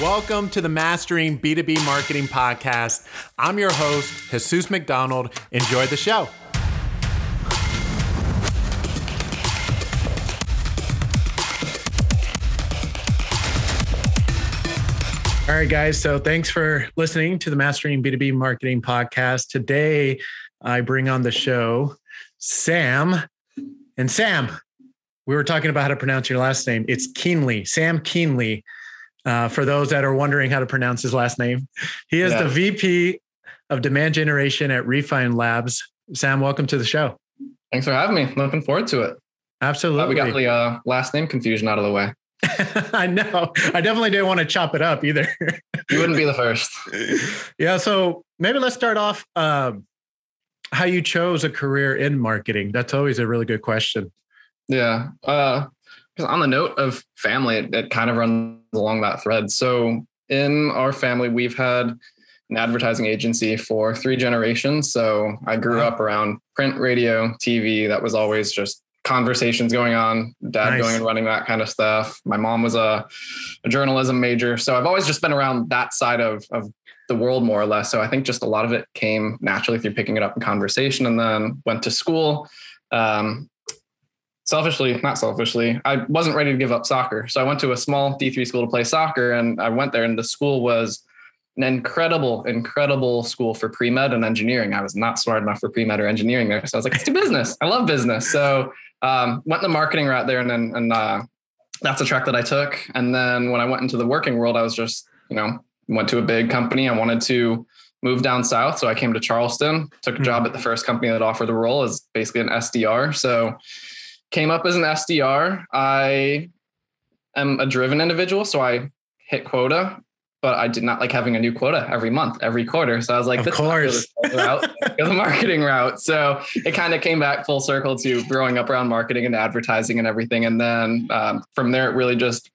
Welcome to the Mastering B2B Marketing Podcast. I'm your host, Jesus McDonald. Enjoy the show. All right, guys. So thanks for listening to the Mastering B2B Marketing Podcast. Today, I bring on the show Sam. And Sam, we were talking about how to pronounce your last name. It's Kuehnle, Sam Kuehnle. Uh, for those that are wondering how to pronounce his last name, he is yeah. the VP of Demand Generation at Refine Labs. Sam, welcome to the show. Thanks for having me. Looking forward to it. Absolutely. Uh, we got the uh, last name confusion out of the way. I know. I definitely didn't want to chop it up either. you wouldn't be the first. Yeah. So maybe let's start off um, how you chose a career in marketing. That's always a really good question. Yeah. Uh, on the note of family, it, it kind of runs along that thread. So in our family, we've had an advertising agency for three generations. So I grew up around print, radio, TV. That was always just conversations going on, dad nice. going and running that kind of stuff. My mom was a, a, journalism major. So I've always just been around that side of, of the world more or less. So I think just a lot of it came naturally through picking it up in conversation and then went to school. Um, selfishly, not selfishly, I wasn't ready to give up soccer. So I went to a small D3 school to play soccer and I went there and the school was an incredible, incredible school for pre med and engineering. I was not smart enough for pre med or engineering there. So I was like, let's do business. I love business. So um, went the marketing route there, and then and uh, that's a track that I took. And then when I went into the working world, I was just you know went to a big company. I wanted to move down south, so I came to Charleston. Took a job at the first company that offered the role as basically an SDR. So came up as an SDR. I am a driven individual, so I hit quota but I did not like having a new quota every month, every quarter. So I was like, of course, route, the marketing route. So it kind of came back full circle to growing up around marketing and advertising and everything. And then um, from there, it really just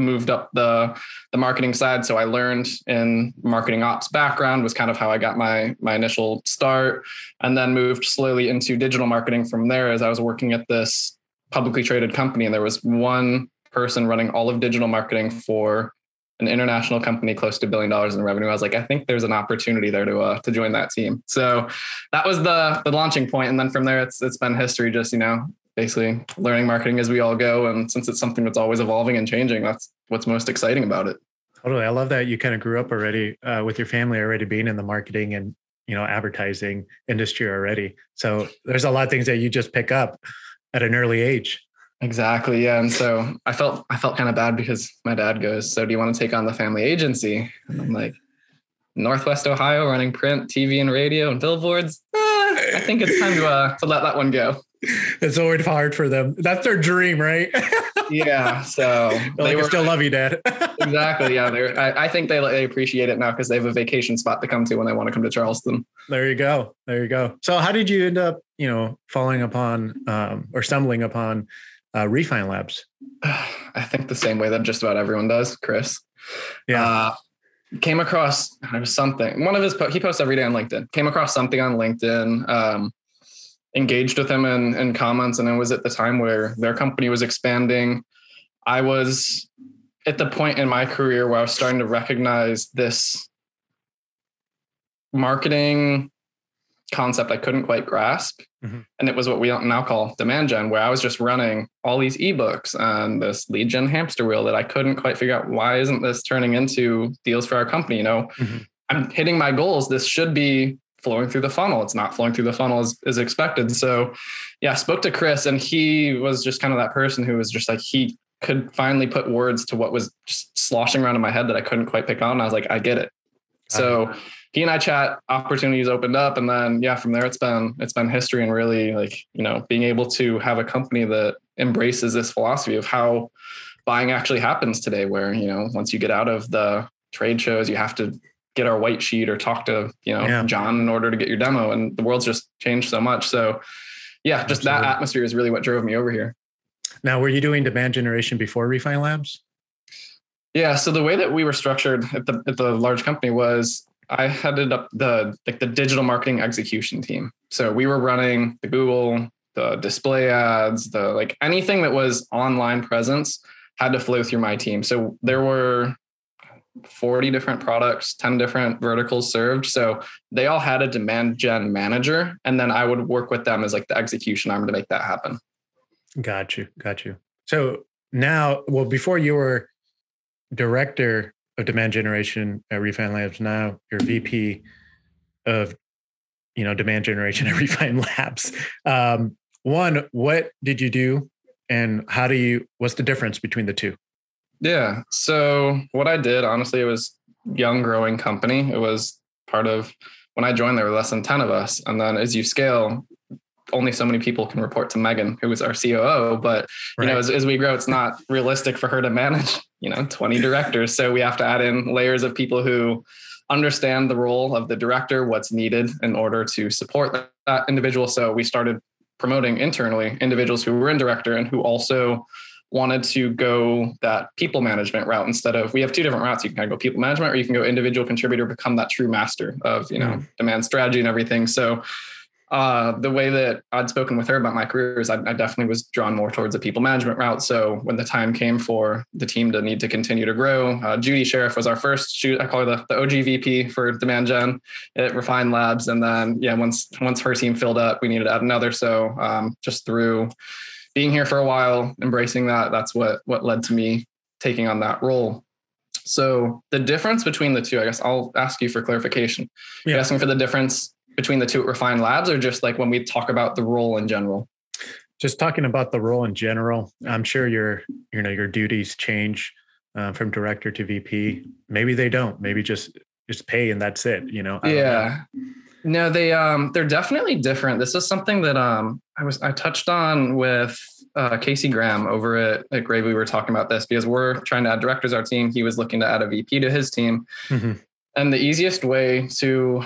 moved up the the marketing side. So I learned in marketing ops background was kind of how I got my my initial start, and then moved slowly into digital marketing from there as I was working at this publicly traded company, and there was one person running all of digital marketing for an international company close to a billion dollars in revenue. I was like, I think there's an opportunity there to uh, to join that team. So that was the the launching point, and then from there, it's it's been history. Just you know, basically learning marketing as we all go, and since it's something that's always evolving and changing, that's what's most exciting about it. Totally, I love that you kind of grew up already uh, with your family already being in the marketing and you know advertising industry already. So there's a lot of things that you just pick up at an early age. Exactly. Yeah. And so I felt I felt kind of bad because my dad goes, So do you want to take on the family agency? And I'm like, Northwest Ohio running print, TV, and radio and billboards. Eh, I think it's time to uh, to let that one go. It's always hard for them. That's their dream, right? yeah. So they like, were, still love you, Dad. exactly. Yeah. They're, I, I think they, they appreciate it now because they have a vacation spot to come to when they want to come to Charleston. There you go. There you go. So how did you end up, you know, falling upon um, or stumbling upon uh, Refine Labs? I think the same way that just about everyone does, Chris. Yeah. Uh, came across something. One of his he posts every day on LinkedIn. Came across something on LinkedIn. Um, engaged with him in, in comments, and it was at the time where their company was expanding. I was at the point in my career where I was starting to recognize this marketing concept I couldn't quite grasp. Mm-hmm. And it was what we now call demand gen, where I was just running all these ebooks and this lead gen hamster wheel that I couldn't quite figure out why isn't this turning into deals for our company? You know, mm-hmm. I'm hitting my goals. This should be flowing through the funnel. It's not flowing through the funnel as, as expected. So yeah, spoke to Chris and he was just kind of that person who was just like, he could finally put words to what was just sloshing around in my head that I couldn't quite pick on. I was like, I get it. So uh-huh he and I chat, opportunities opened up, and then yeah, from there it's been it's been history and really like you know being able to have a company that embraces this philosophy of how buying actually happens today, where you know once you get out of the trade shows, you have to get our white sheet or talk to you know yeah. John in order to get your demo, and the world's just changed so much. So yeah, just Absolutely. that atmosphere is really what drove me over here. Now, were you doing demand generation before Refine Labs? Yeah. So the way that we were structured at the at the large company was I headed up the like the digital marketing execution team. So we were running the Google, the display ads, the like anything that was online presence had to flow through my team. So there were 40 different products, 10 different verticals served. So they all had a demand gen manager. And then I would work with them as like the execution arm to make that happen. Got you. Got you. So now, well, before you were director of demand generation at Refine Labs, now you're VP of you know demand generation at Refine Labs. Um, one, what did you do, and how do you? What's the difference between the two? Yeah. So what I did, honestly, it was young growing company. It was part of when I joined, there were less than 10 of us. And then as you scale, only so many people can report to Megan, who was our COO. But you right. know, as, as we grow, it's not realistic for her to manage, you know, 20 directors. So we have to add in layers of people who understand the role of the director, what's needed in order to support that individual. So we started promoting internally individuals who were in director and who also wanted to go that people management route instead of we have two different routes you can kind of go people management or you can go individual contributor become that true master of you know mm. demand strategy and everything so uh, the way that I'd spoken with her about my career is I, I, definitely was drawn more towards the people management route. So when the time came for the team to need to continue to grow, uh, Judy Sheriff was our first. I call her the, the OG VP for demand gen at Refine Labs, and then yeah, once once her team filled up, we needed to add another. So um, just through being here for a while, embracing that, that's what what led to me taking on that role. So the difference between the two, I guess I'll ask you for clarification. Yeah. You're asking for the difference between the two at Refine Labs, or just like when we talk about the role in general? Just talking about the role in general. I'm sure your you know your duties change uh, from director to VP. Maybe they don't. Maybe just just pay and that's it. You know. yeah. Know. No, they um they're definitely different. This is something that um I was I touched on with uh, Casey Graham over at, at Gravy. We were talking about this because we're trying to add directors our team. He was looking to add a VP to his team. Mm-hmm. And the easiest way to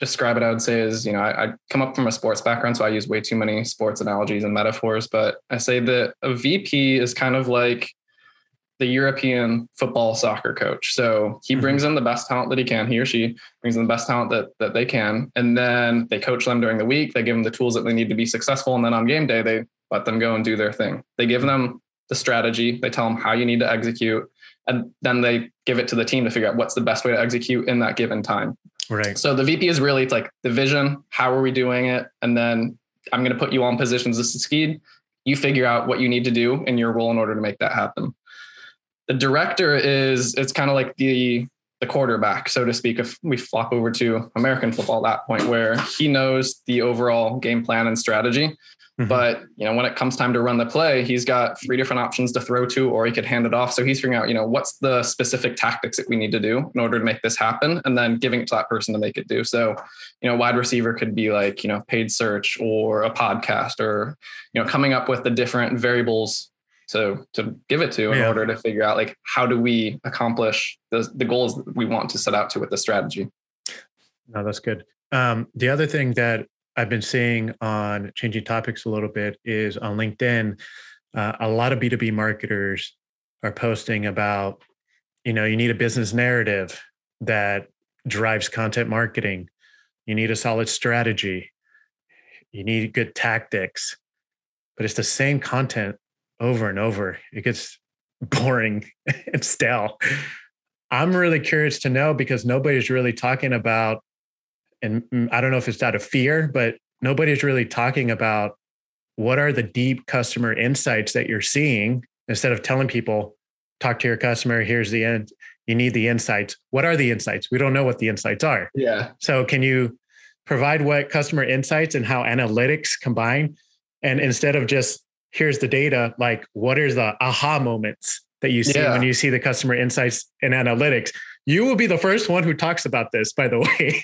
describe it, I would say is, you know, I, I, come up from a sports background, so I use way too many sports analogies and metaphors. But I say that a VP is kind of like the European football soccer coach. So he mm-hmm. brings in the best talent that he can. He or she brings in the best talent that that they can, and then they coach them during the week. They give them the tools that they need to be successful, and then on game day they let them go and do their thing. They give them the strategy. They tell them how you need to execute, and then they give it to the team to figure out what's the best way to execute in that given time. Right. So the VP is really it's like the vision. How are we doing it? And then I'm going to put you on positions to succeed. You figure out what you need to do in your role in order to make that happen the director is it's kind of like the the quarterback, so to speak, if we flop over to American football at that point where he knows the overall game plan and strategy. Mm-hmm. But you know, when it comes time to run the play, he's got three different options to throw to, or he could hand it off. So he's figuring out, you know, what's the specific tactics that we need to do in order to make this happen, and then giving it to that person to make it do. So, you know, wide receiver could be like, you know, paid search or a podcast, or you know, coming up with the different variables to to give it to in yeah. order to figure out like how do we accomplish the the goals that we want to set out to with the strategy. No, that's good. Um, the other thing that I've been seeing on changing topics a little bit is on LinkedIn. Uh, a lot of B2B marketers are posting about, you know, you need a business narrative that drives content marketing. You need a solid strategy. You need good tactics, but it's the same content over and over. It gets boring and stale. I'm really curious to know because nobody's really talking about, and mm, I don't know if it's out of fear, but nobody's really talking about what are the deep customer insights that you're seeing instead of telling people, talk to your customer, here's the end. You need the insights. What are the insights? We don't know what the insights are. Yeah. So, can you provide what customer insights and how analytics combine? And instead of just here's the data like what are the aha moments that you see yeah. when you see the customer insights and analytics? You will be the first one who talks about this by the way.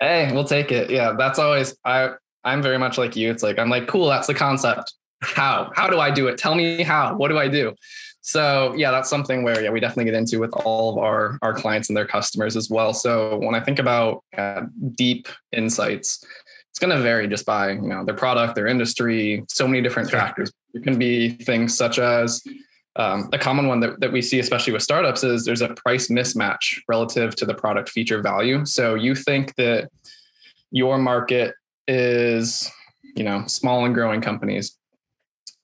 Hey we'll take it. Yeah that's always i i'm very much like you. It's like i'm like cool that's the concept. How? How do i do it? Tell me how. What do i do? So yeah that's something where yeah we definitely get into with all of our our clients and their customers as well. So when i think about uh, deep insights it's going to vary just by you know their product, their industry, so many different sure. factors. It can be things such as um, a common one that, that we see, especially with startups, is there's a price mismatch relative to the product feature value. So you think that your market is, you know, small and growing companies,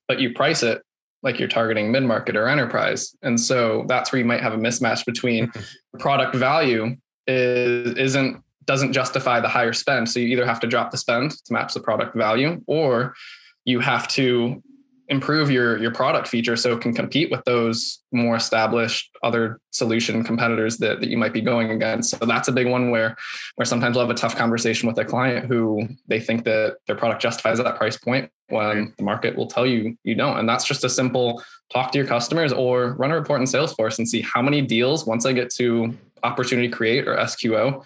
but you price it like you're targeting mid market or enterprise. And so that's where you might have a mismatch between mm-hmm. product value is isn't doesn't justify the higher spend. So you either have to drop the spend to match the product value, or you have to improve your your product feature so it can compete with those more established other solution competitors that, that you might be going against. So that's a big one where where sometimes we'll have a tough conversation with a client who they think that their product justifies that price point when the market will tell you you don't. And that's just a simple talk to your customers or run a report in salesforce and see how many deals once i get to opportunity create or sqo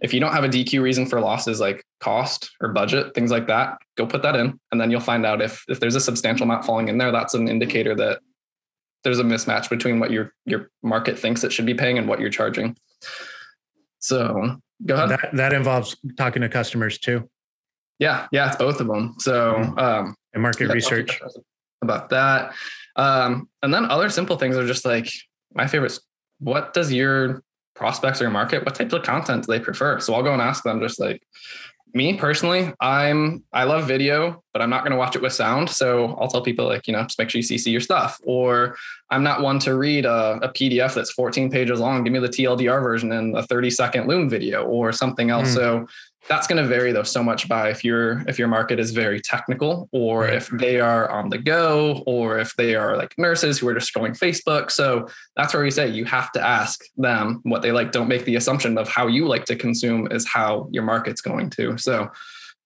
if you don't have a DQ reason for losses like cost or budget, things like that, go put that in. And then you'll find out if if there's a substantial amount falling in there, that's an indicator that there's a mismatch between what your your market thinks it should be paying and what you're charging. So go ahead. That, that involves talking to customers too. Yeah, yeah, it's both of them. So mm-hmm. um, and market yeah, research about that. Um, and then other simple things are just like my favorites. What does your prospects or your market, what type of content do they prefer? So I'll go and ask them just like me personally, I'm I love video, but I'm not going to watch it with sound. So I'll tell people like, you know, just make sure you CC your stuff. Or I'm not one to read a, a PDF that's 14 pages long. Give me the TLDR version and a 30 second Loom video or something else. Mm. So that's going to vary though so much by if your if your market is very technical or if they are on the go or if they are like nurses who are just scrolling facebook. So that's where we say you have to ask them what they like. Don't make the assumption of how you like to consume is how your market's going to. So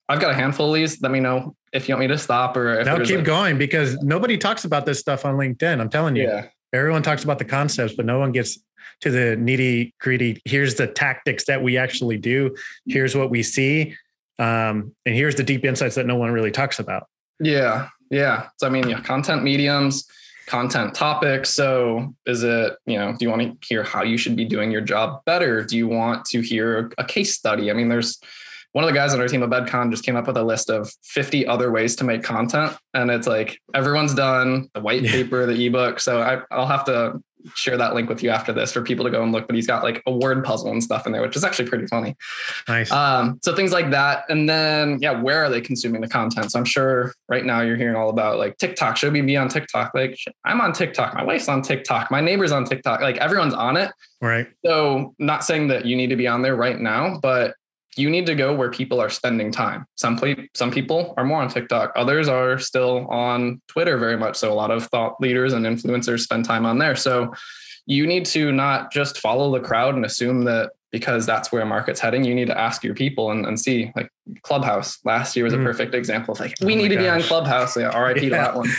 i've got a handful of these. Let me know if you want me to stop or if no keep like, going because nobody talks about this stuff on linkedin i'm telling you. Yeah everyone talks about the concepts but no one gets to the nitty gritty. Here's the tactics that we actually do. Here's what we see. Um, and here's the deep insights that no one really talks about. Yeah. Yeah. So, I mean, yeah, content mediums, content topics. So, is it, you know, do you want to hear how you should be doing your job better? Do you want to hear a case study? I mean, there's, one of the guys on our team at BedCon just came up with a list of 50 other ways to make content. And it's like everyone's done the white paper, the ebook. So I, will have to share that link with you after this for people to go and look. But he's got like a word puzzle and stuff in there, which is actually pretty funny. Nice. Um, so things like that. And then, yeah, where are they consuming the content? So I'm sure right now you're hearing all about like TikTok. Should we be on TikTok? Like I'm on TikTok. My wife's on TikTok. My neighbor's on TikTok. Like everyone's on it. Right. So not saying that you need to be on there right now, but you need to go where people are spending time. Some ple- some people are more on TikTok. Others are still on Twitter very much. So a lot of thought leaders and influencers spend time on there. So you need to not just follow the crowd and assume that because that's where market's heading. You need to ask your people and, and see like Clubhouse last year was a mm. perfect example of like, we oh need to gosh. be on Clubhouse. Yeah, RIP yeah. to that one.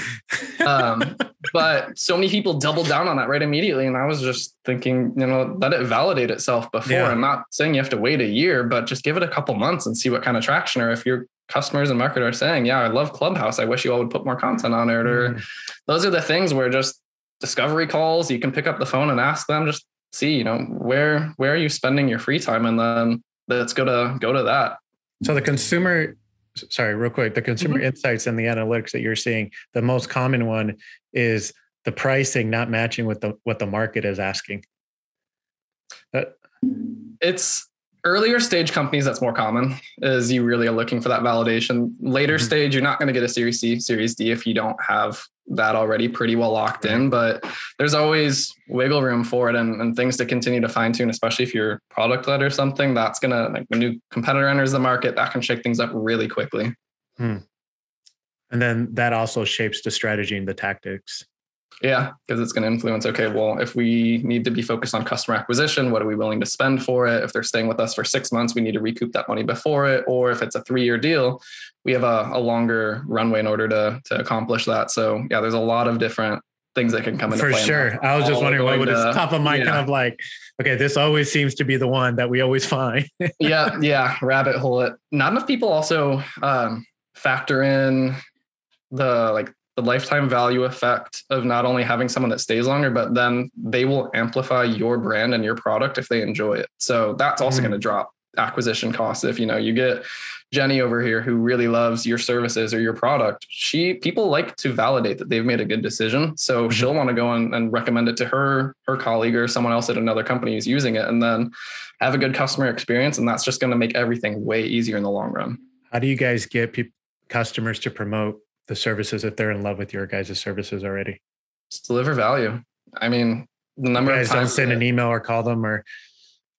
Um, but so many people doubled down on that right immediately. And I was just thinking, you know, let it validate itself before. Yeah. I'm not saying you have to wait a year, but just give it a couple months and see what kind of traction or if your customers and market are saying, yeah, I love Clubhouse. I wish you all would put more content on it. Or mm. those are the things where just discovery calls, you can pick up the phone and ask them, just see, you know, where where are you spending your free time, and then let's go to go to that. So the consumer, sorry, real quick, the consumer mm-hmm. insights and the analytics that you're seeing, the most common one is the pricing not matching with the what the market is asking. Uh, it's earlier stage companies that's more common is you really are looking for that validation later mm-hmm. stage you're not going to get a series c series d if you don't have that already pretty well locked in but there's always wiggle room for it and, and things to continue to fine tune especially if you're product led or something that's going to like a new competitor enters the market that can shake things up really quickly. Hmm. and then that also shapes the strategy and the tactics yeah, because it's going to influence. Okay, well, if we need to be focused on customer acquisition, what are we willing to spend for it? If they're staying with us for six months, we need to recoup that money before it. Or if it's a three-year deal, we have a, a longer runway in order to to accomplish that. So yeah, there's a lot of different things that can come into for play. For sure. I was just wondering what would to, top of mind yeah. kind of like, okay, this always seems to be the one that we always find. yeah, yeah, rabbit hole it. Not enough people also um, factor in the like the lifetime value effect of not only having someone that stays longer, but then they will amplify your brand and your product if they enjoy it. So that's also mm. going to drop acquisition costs. If you know you get Jenny over here who really loves your services or your product, she people like to validate that they've made a good decision. So mm-hmm. she'll want to go and, and recommend it to her her colleague or someone else at another company who's using it, and then have a good customer experience. And that's just going to make everything way easier in the long run. How do you guys get pe- customers to promote the services if they're in love with your guys' services already? Just deliver value. I mean, the number you guys of times don't send an email or call them or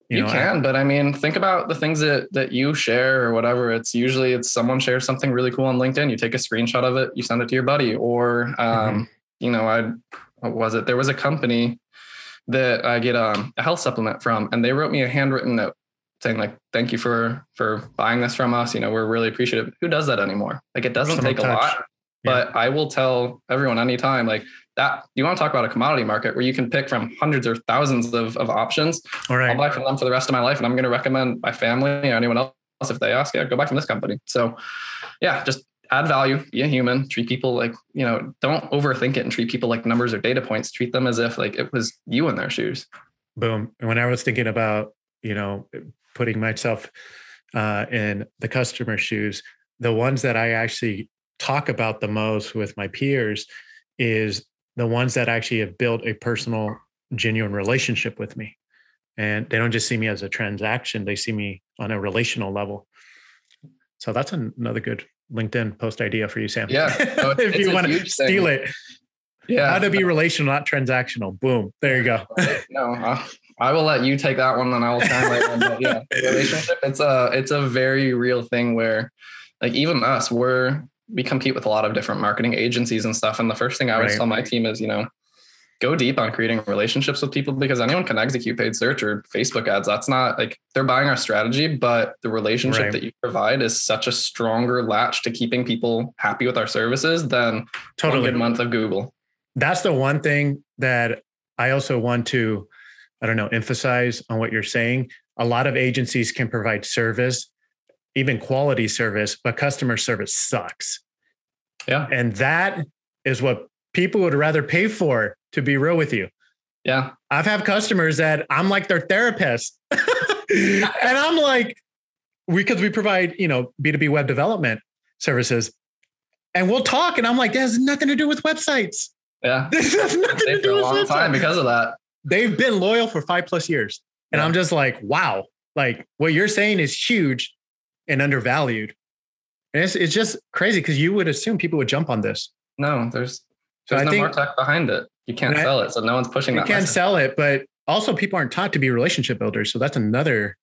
you, know, can, but I mean, think about the things that that you share or whatever. It's usually it's someone shares something really cool on LinkedIn. You take a screenshot of it, you send it to your buddy, or um, mm-hmm. you know, I what was it? There was a company that I get um, a health supplement from, and they wrote me a handwritten note saying like, "Thank you for for buying this from us. You know, we're really appreciative." Who does that anymore? Like, it doesn't Someone take touch. a lot, yeah. but I will tell everyone anytime like that you want to talk about a commodity market where you can pick from hundreds or thousands of, of options. All right. I'll buy from them for the rest of my life. And I'm going to recommend my family or anyone else if they ask, yeah, go buy from this company. So yeah, just add value, be a human, treat people like, you know, don't overthink it and treat people like numbers or data points. Treat them as if like it was you in their shoes. Boom. And when I was thinking about, you know, putting myself uh, in the customer shoes, the ones that I actually talk about the most with my peers is the ones that actually have built a personal, genuine relationship with me. And they don't just see me as a transaction, they see me on a relational level. So that's another good LinkedIn post idea for you, Sam. Yeah. No, if you want to steal thing. it. Yeah. How to be relational, not transactional. Boom. There you go. no, uh, I will let you take that one and I will translate one. But yeah, relationship. It's a it's a very real thing where like even us, we're we compete with a lot of different marketing agencies and stuff. And the first thing I would right. tell my team is, you know, go deep on creating relationships with people because anyone can execute paid search or Facebook ads. That's not like they're buying our strategy, but the relationship right. that you provide is such a stronger latch to keeping people happy with our services than totally. one good month of Google. That's the one thing that I also want to, I don't know, emphasize on what you're saying. A lot of agencies can provide service even quality service, but customer service sucks. Yeah. And that is what people would rather pay for, to be real with you. Yeah. I've had customers that I'm like their therapist. and I'm like, because we provide, you know, B2B web development services. And we'll talk. And I'm like, that has nothing to do with websites. Yeah. This has nothing to do with a long websites. time because of that. They've been loyal for five plus years. And yeah. I'm just like, wow, like what you're saying is huge and undervalued. And it's, it's just crazy because you would assume people would jump on this. No, there's there's so no think, more tech behind it. You can't sell it, so no one's pushing you that. You can't sell it, but also people aren't taught to be relationship builders. So that's another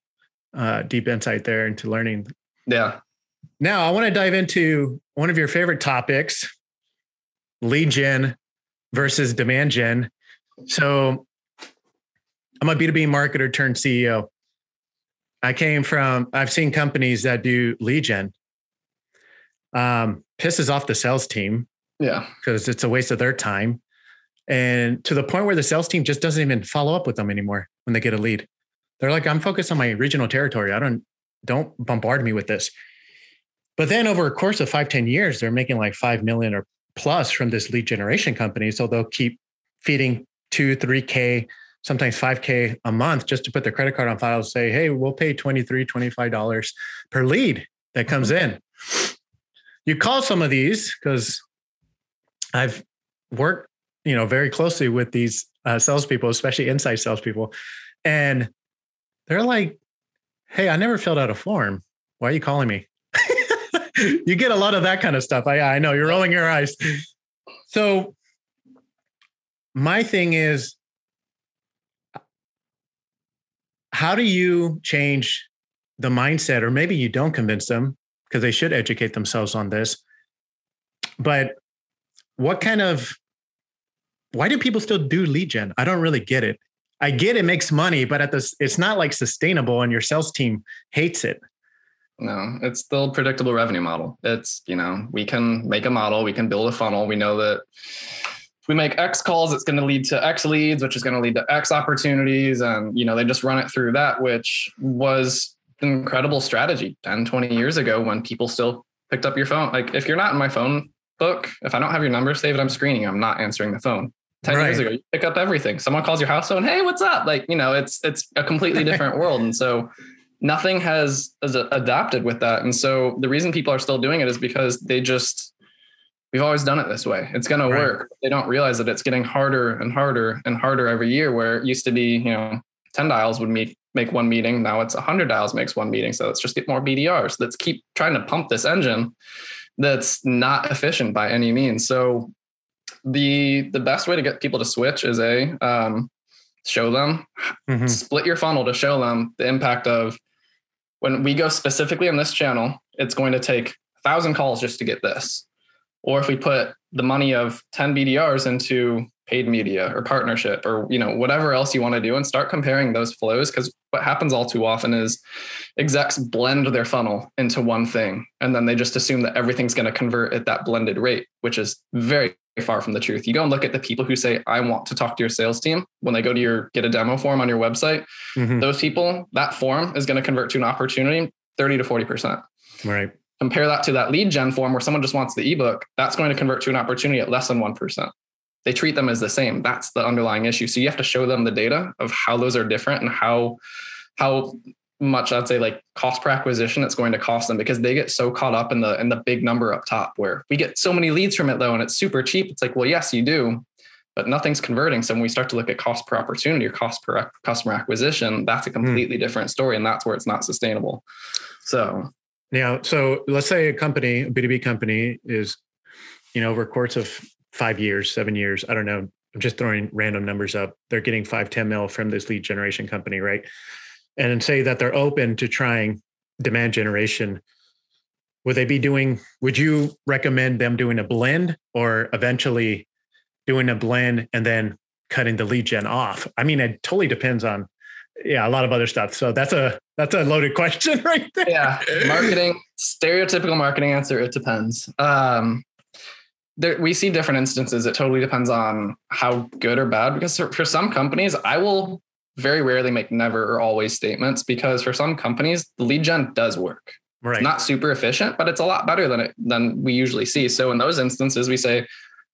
uh, deep insight there into learning. Yeah. Now I want to dive into one of your favorite topics: lead gen versus demand gen. So I'm a B2B marketer turned CEO. I came from, I've seen companies that do lead gen. Um, pisses off the sales team. Yeah. Because it's a waste of their time. And to the point where the sales team just doesn't even follow up with them anymore when they get a lead. They're like, I'm focused on my regional territory. I don't, don't bombard me with this. But then over a course of five, 10 years, they're making like 5 million or plus from this lead generation company. So they'll keep feeding two, 3K sometimes 5K a month just to put their credit card on file and say, hey, we'll pay $23, $25 per lead that comes mm-hmm. in. You call some of these because I've worked, you know, very closely with these uh, salespeople, especially inside salespeople, and they're like, "Hey, I never filled out a form. Why are you calling me?" you get a lot of that kind of stuff. I I know you're rolling your eyes. So my thing is how do you change the mindset or maybe you don't convince them because they should educate themselves on this but what kind of why do people still do lead gen? I don't really get it. I get it makes money but at this it's not like sustainable and your sales team hates it. No it's still predictable revenue model. It's you know we can make a model we can build a funnel. We know that we make X calls, it's going to lead to X leads, which is going to lead to X opportunities. And, you know, they just run it through that, which was an incredible strategy 10, 20 years ago when people still picked up your phone. Like if you're not in my phone book, if I don't have your number saved, I'm screening, I'm not answering the phone. 10 right. years ago, you pick up everything. Someone calls your house phone, hey, what's up? Like, you know, it's it's a completely different world. And so nothing has, has adapted with that. And so the reason people are still doing it is because they just we've always done it this way. It's going right. to work. They don't realize that it's getting harder and harder and harder every year. Where it used to be, you know, ten dials would meet make one meeting. Now it's hundred dials makes one meeting. So let's just get more BDRs. Let's keep trying to pump this engine that's not efficient by any means. So the the best way to get people to switch is a um, show them Mhm. split your funnel to show them the impact of when we go specifically on this channel, it's going to take a thousand calls just to get this. Or if we put the money of 10 BDRs into paid media or partnership or you know whatever else you want to do and start comparing those flows because what happens all too often is execs blend their funnel into one thing and then they just assume that everything's going to convert at that blended rate which is very far from the truth you go and look at the people who say i want to talk to your sales team when they go to your get a demo form on your website Mhm. those people, that form is going to convert to an opportunity 30 to 40%. Right. Compare that to that lead gen form where someone just wants the ebook, that's going to convert to an opportunity at less than 1%. They treat them as the same. That's the underlying issue. So you have to show them the data of how those are different and how how much I'd say like cost per acquisition it's going to cost them because they get so caught up in the in the big number up top where we get so many leads from it though and it's super cheap. It's like, well, yes, you do, but nothing's converting. So when we start to look at cost per opportunity or cost per customer acquisition, that's a hmm. completely different story, and that's where it's not sustainable. So Now, so let's say a company, a B2B company is, you know, over a course of five years, seven years, I don't know. I'm just throwing random numbers up. They're getting five, 10 mil from this lead generation company, right? And say that they're open to trying demand generation. Would they be doing, would you recommend them doing a blend or eventually doing a blend and then cutting the lead gen off? I mean, it totally depends on, yeah, a lot of other stuff. So that's a, that's a loaded question right there. yeah, marketing, stereotypical marketing answer, it depends. Um, there, we see different instances. It totally depends on how good or bad. Because for, some companies, I will very rarely make never or always statements because for some companies, the lead gen does work. Right. It's not super efficient, but it's a lot better than it than we usually see. So in those instances, we say,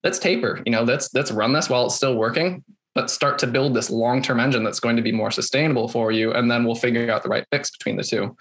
let's taper. You know, let's let's run this while it's still working, but start to build this long-term engine that's going to be more sustainable for you, and then we'll figure out the right mix between the two.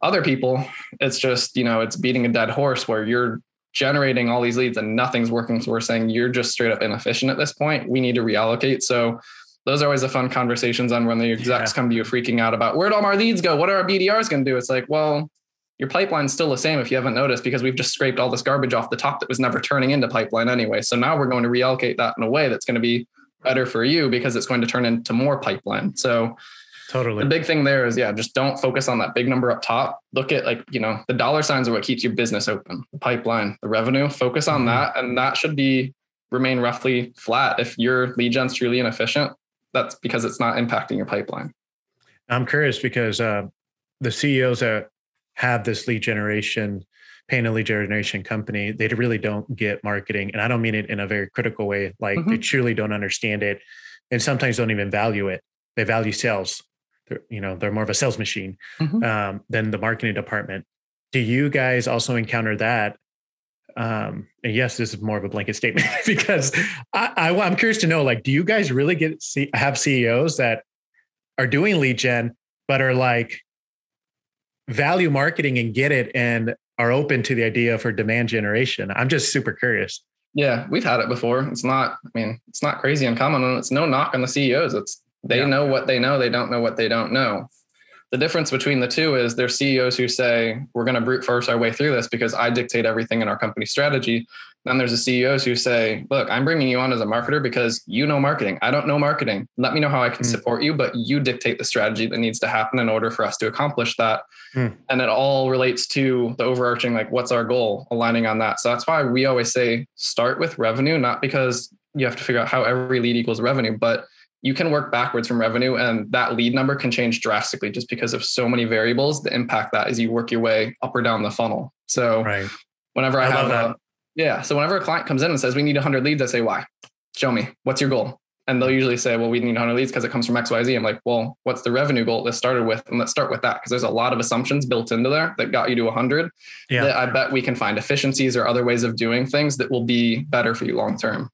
Other people, it's just you know, it's beating a dead horse where you're generating all these leads and nothing's working. So we're saying you're just straight up inefficient at this point. We need to reallocate. So those are always the fun conversations on when the execs Yeah. come to you freaking out about where'd all my leads go? What are our BDRs going to do? It's like, well, your pipeline's still the same if you haven't noticed because we've just scraped all this garbage off the top that was never turning into pipeline anyway. So now we're going to reallocate that in a way that's going to be better for you because it's going to turn into more pipeline. So totally the big thing there is yeah, just don't focus on that big number up top. Look at like, you know, the dollar signs are what keeps your business open, the pipeline, the revenue. Focus on Mhm. that. And that should be remain roughly flat. If your lead gen's truly inefficient, that's because it's not impacting your pipeline. I'm curious because uh, the CEOs that have this lead generation, paying a lead generation company, they really don't get marketing. And I don't mean it in a very critical way. Like they truly don't understand it and sometimes don't even value it. They value sales. They're, you know, they're more of a sales machine Mhm. um, than the marketing department. Do you guys also encounter that? Um, and yes, this is more of a blanket statement because I, I, I'm curious to know, like, do you guys really get see, have CEOs that are doing lead gen, but are like value marketing and get it and are open to the idea for demand generation? I'm just super curious. Yeah, we've had it before. It's not, I mean, it's not crazy uncommon and it's no knock on the CEOs. It's they Yeah. know what they know, they don't know what they don't know. The difference between the two is there's CEOs who say, we're going to brute force our way through this because I dictate everything in our company strategy. Then there's the CEOs who say, look, I'm bringing you on as a marketer because you know marketing. I don't know marketing. Let me know how I can Mm. support you, but you dictate the strategy that needs to happen in order for us to accomplish that. Mm. And it all relates to the overarching, like, what's our goal, aligning on that. So that's why we always say start with revenue, not because you have to figure out how every lead equals revenue, but you can work backwards from revenue and that lead number can change drastically just because of so many variables that impact that as you work your way up or down the funnel. So Right. whenever I, I have a, yeah, so whenever a client comes in and says we need 100 leads, I say why? Show me. What's your goal? And they'll usually say, well, we need 100 leads because it comes from XYZ. I'm like, well, what's the revenue goal that started with? And let's start with that because there's a lot of assumptions built into there that got you to 100. Yeah. That I bet we can find efficiencies or other ways of doing things that will be better for you long term.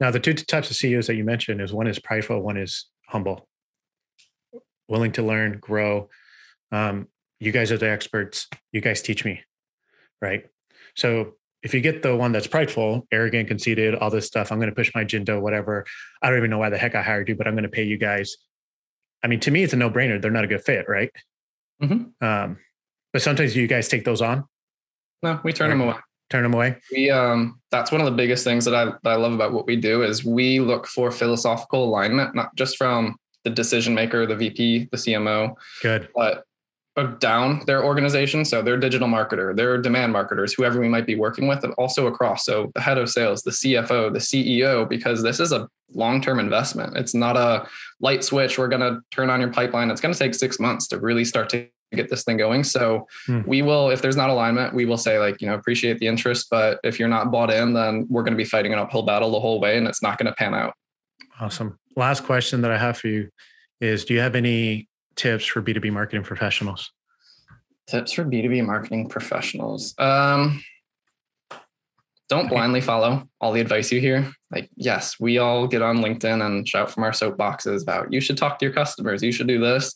Now, the two types of CEOs that you mentioned is one is prideful, one is humble, willing to learn, grow. Um, you guys are the experts. You guys teach me, right? So if you get the one that's prideful, arrogant, conceited, all this stuff, I'm going to push my agenda, whatever. I don't even know why the heck I hired you, but I'm going to pay you guys. I mean, to me, it's a no brainer. They're not a good fit, right? Mhm. Um, but sometimes you guys take those on. No, we turn Right. them away. turn them away. We um that's one of the biggest things that I that I love about what we do is we look for philosophical alignment, not just from the decision maker, the VP, the CMO, Good. but down their organization. So their digital marketer, their demand marketers, whoever we might be working with, and also across. So the head of sales, the CFO, the CEO, because this is a long-term investment. It's not a light switch. We're going to turn on your pipeline. It's going to take six months to really start to get this thing going. So hmm. we will, if there's not alignment, we will say like, you know, appreciate the interest, but if you're not bought in, then we're going to be fighting an uphill battle the whole way and it's not going to pan out. Awesome. Last question that I have for you is do you have any tips for B2B marketing professionals? Tips for B2B marketing professionals. Um, don't blindly follow all the advice you hear. Like, yes, we all get on LinkedIn and shout from our soapboxes about you should talk to your customers, you should do this.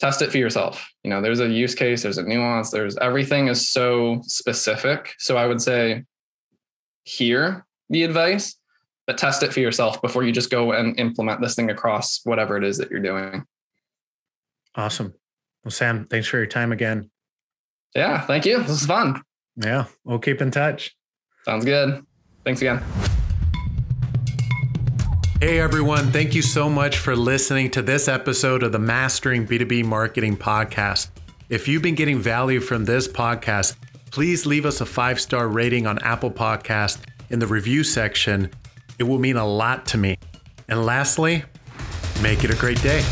Test it for yourself. You know, there's a use case, there's a nuance, there's everything is so specific. So I would say hear the advice, but test it for yourself before you just go and implement this thing across whatever it is that you're doing. Awesome. Well, Sam, thanks for your time again. Yeah, thank you. This was fun. Yeah, we'll keep in touch. Sounds good. Thanks again. Hey everyone, thank you so much for listening to this episode of the Mastering B2B Marketing Podcast. If you've been getting value from this podcast, please leave us a five star rating on Apple Podcast in the review section. It will mean a lot to me. And lastly, make it a great day.